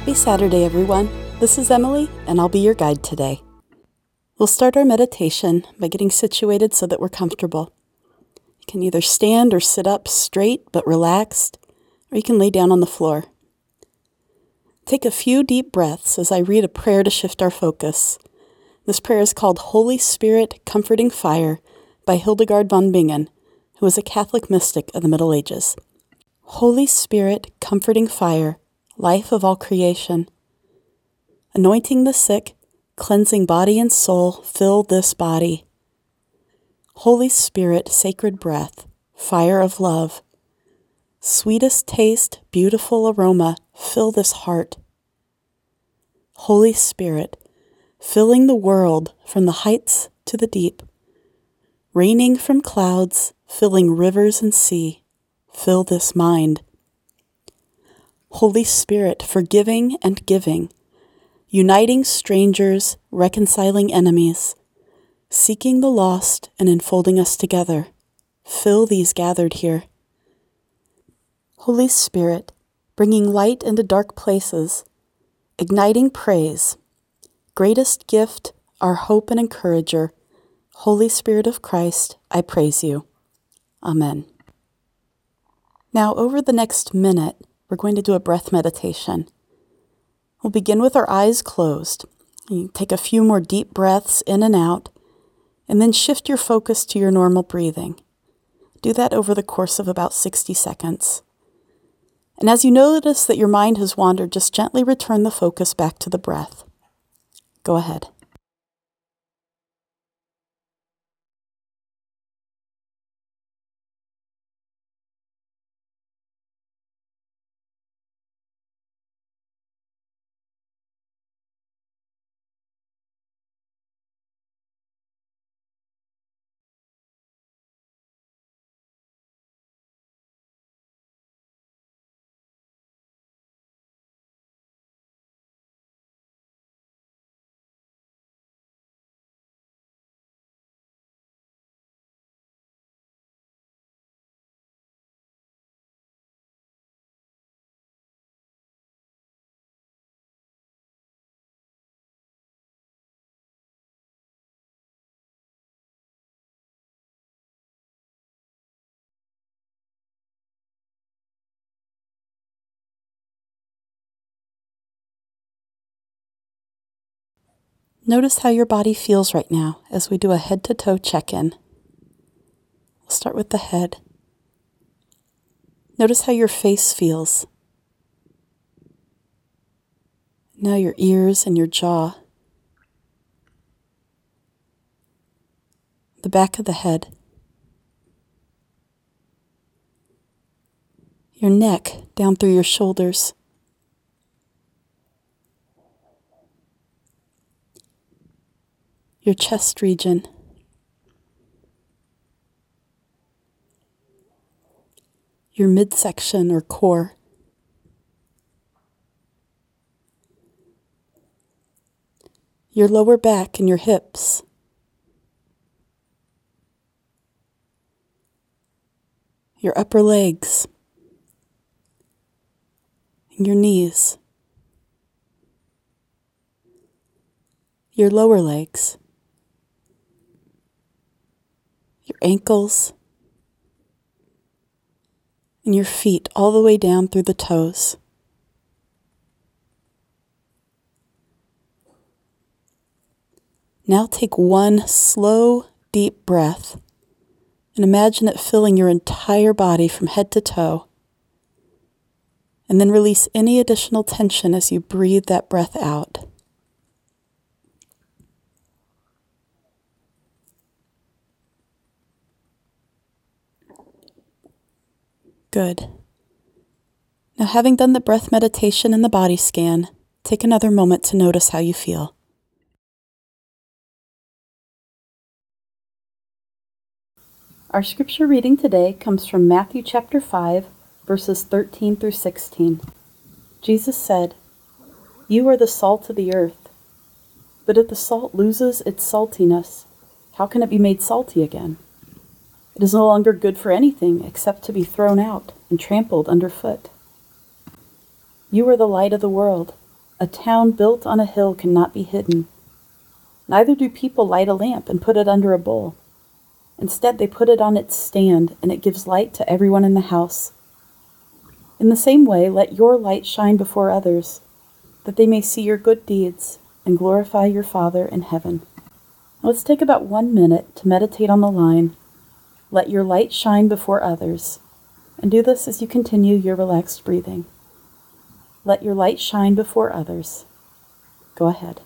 Happy Saturday, everyone. This is Emily, and I'll be your guide today. We'll start our meditation by getting situated so that we're comfortable. You can either stand or sit up straight but relaxed, or you can lay down on the floor. Take a few deep breaths as I read a prayer to shift our focus. This prayer is called Holy Spirit Comforting Fire by Hildegard von Bingen, who was a Catholic mystic of the Middle Ages. Holy Spirit, comforting fire, life of all creation, anointing the sick, cleansing body and soul, fill this body. Holy Spirit, sacred breath, fire of love, sweetest taste, beautiful aroma, fill this heart. Holy Spirit, filling the world from the heights to the deep, raining from clouds, filling rivers and sea, fill this mind. Holy Spirit, forgiving and giving, uniting strangers, reconciling enemies, seeking the lost and enfolding us together, fill these gathered here. Holy Spirit, bringing light into dark places, igniting praise, greatest gift, our hope and encourager, Holy Spirit of Christ, I praise you. Amen. Now, over the next minute, we're going to do a breath meditation. We'll begin with our eyes closed. You take a few more deep breaths in and out, and then shift your focus to your normal breathing. Do that over the course of about 60 seconds. And as you notice that your mind has wandered, just gently return the focus back to the breath. Go ahead. Notice how your body feels right now as we do a head to toe check in. We'll start with the head. Notice how your face feels. Now your ears and your jaw. The back of the head. Your neck down through your shoulders. Your chest region. Your midsection or core. Your lower back and your hips. Your upper legs. And your knees. Your lower legs. Your ankles, and your feet all the way down through the toes. Now take one slow, deep breath and imagine it filling your entire body from head to toe. And then release any additional tension as you breathe that breath out. Good. Now, having done the breath meditation and the body scan, take another moment to notice how you feel. Our scripture reading today comes from Matthew chapter 5, verses 13 through 16. Jesus said, You are the salt of the earth. But if the salt loses its saltiness, how can it be made salty again? It is no longer good for anything except to be thrown out and trampled underfoot. You are the light of the world. A town built on a hill cannot be hidden. Neither do people light a lamp and put it under a bowl. Instead, they put it on its stand, and it gives light to everyone in the house. In the same way, let your light shine before others, that they may see your good deeds and glorify your Father in heaven. Let's take about one minute to meditate on the line, Let your light shine before others, and do this as you continue your relaxed breathing. Let your light shine before others. Go ahead.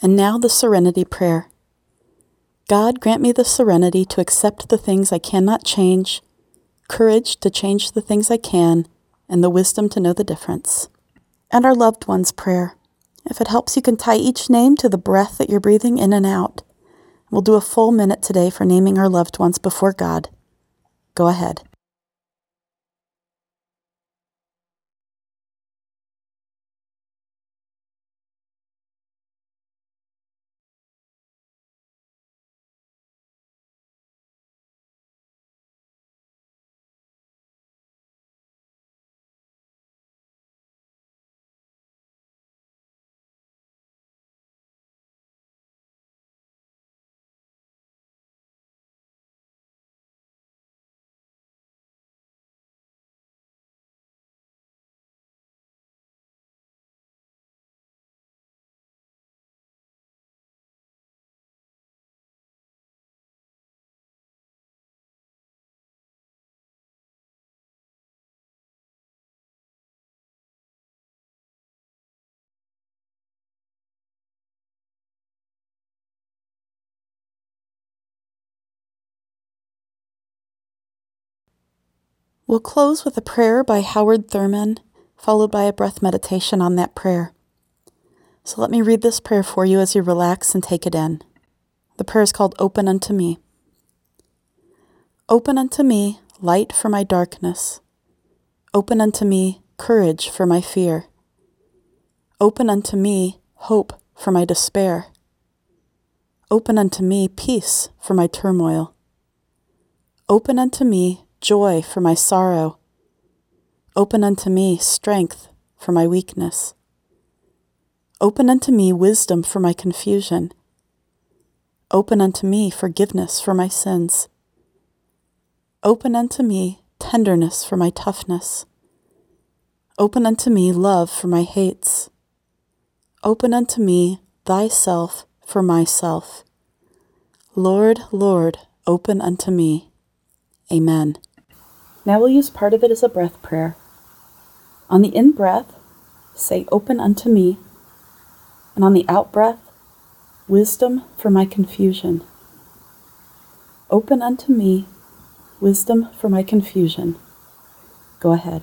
And now the Serenity Prayer. God, grant me the serenity to accept the things I cannot change, courage to change the things I can, and the wisdom to know the difference. And our loved ones' prayer. If it helps, you can tie each name to the breath that you're breathing in and out. We'll do a full minute today for naming our loved ones before God. Go ahead. We'll close with a prayer by Howard Thurman, followed by a breath meditation on that prayer. So let me read this prayer for you as you relax and take it in. The prayer is called Open Unto Me. Open unto me light for my darkness. Open unto me courage for my fear. Open unto me hope for my despair. Open unto me peace for my turmoil. Open unto me joy for my sorrow. Open unto me strength for my weakness. Open unto me wisdom for my confusion. Open unto me forgiveness for my sins. Open unto me tenderness for my toughness. Open unto me love for my hates. Open unto me thyself for myself. Lord, Lord, open unto me. Amen. Now we'll use part of it as a breath prayer. On the in breath, say, Open unto me. And on the out breath, Wisdom for my confusion. Open unto me, wisdom for my confusion. Go ahead.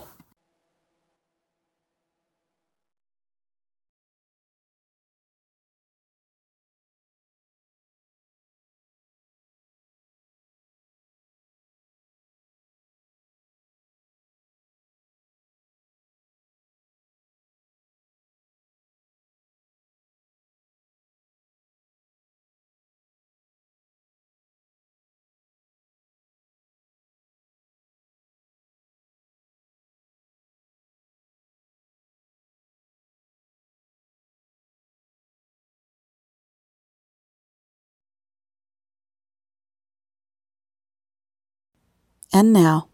And now,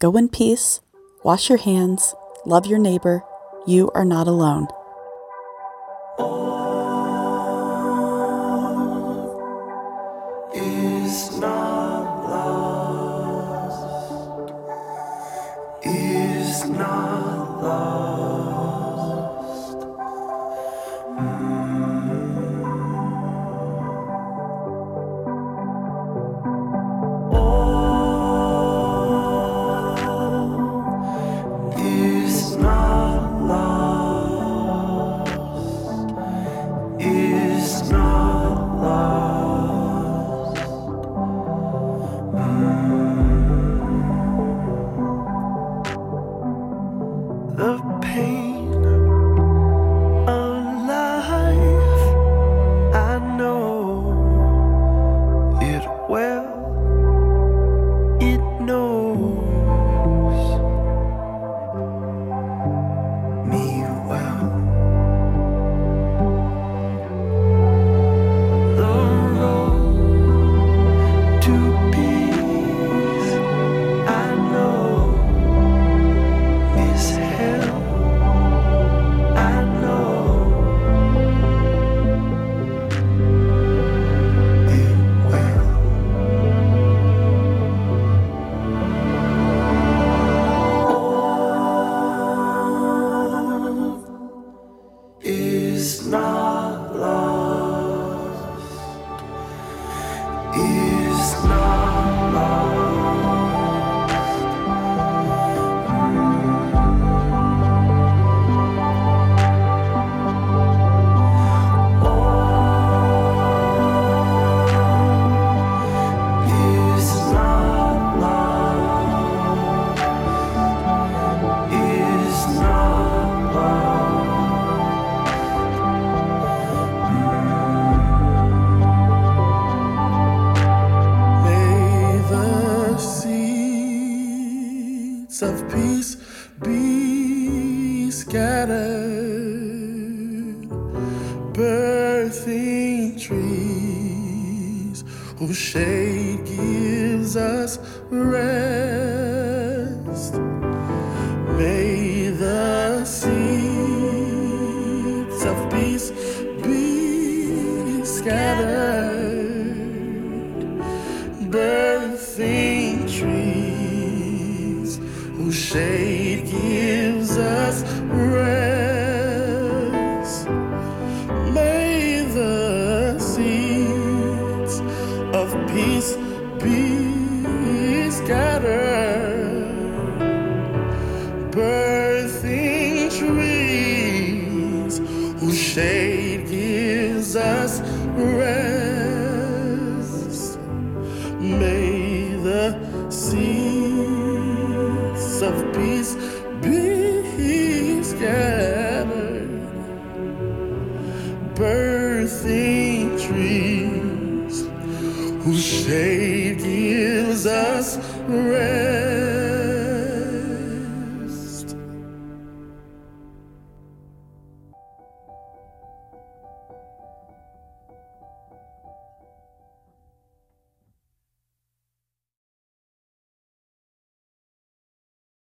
Go in peace, wash your hands, love your neighbor. You are not alone. Rest. May the seeds of peace be scattered birthing trees whose shade gives us rest. May the seeds of peace be birthing trees whose shade gives us rest.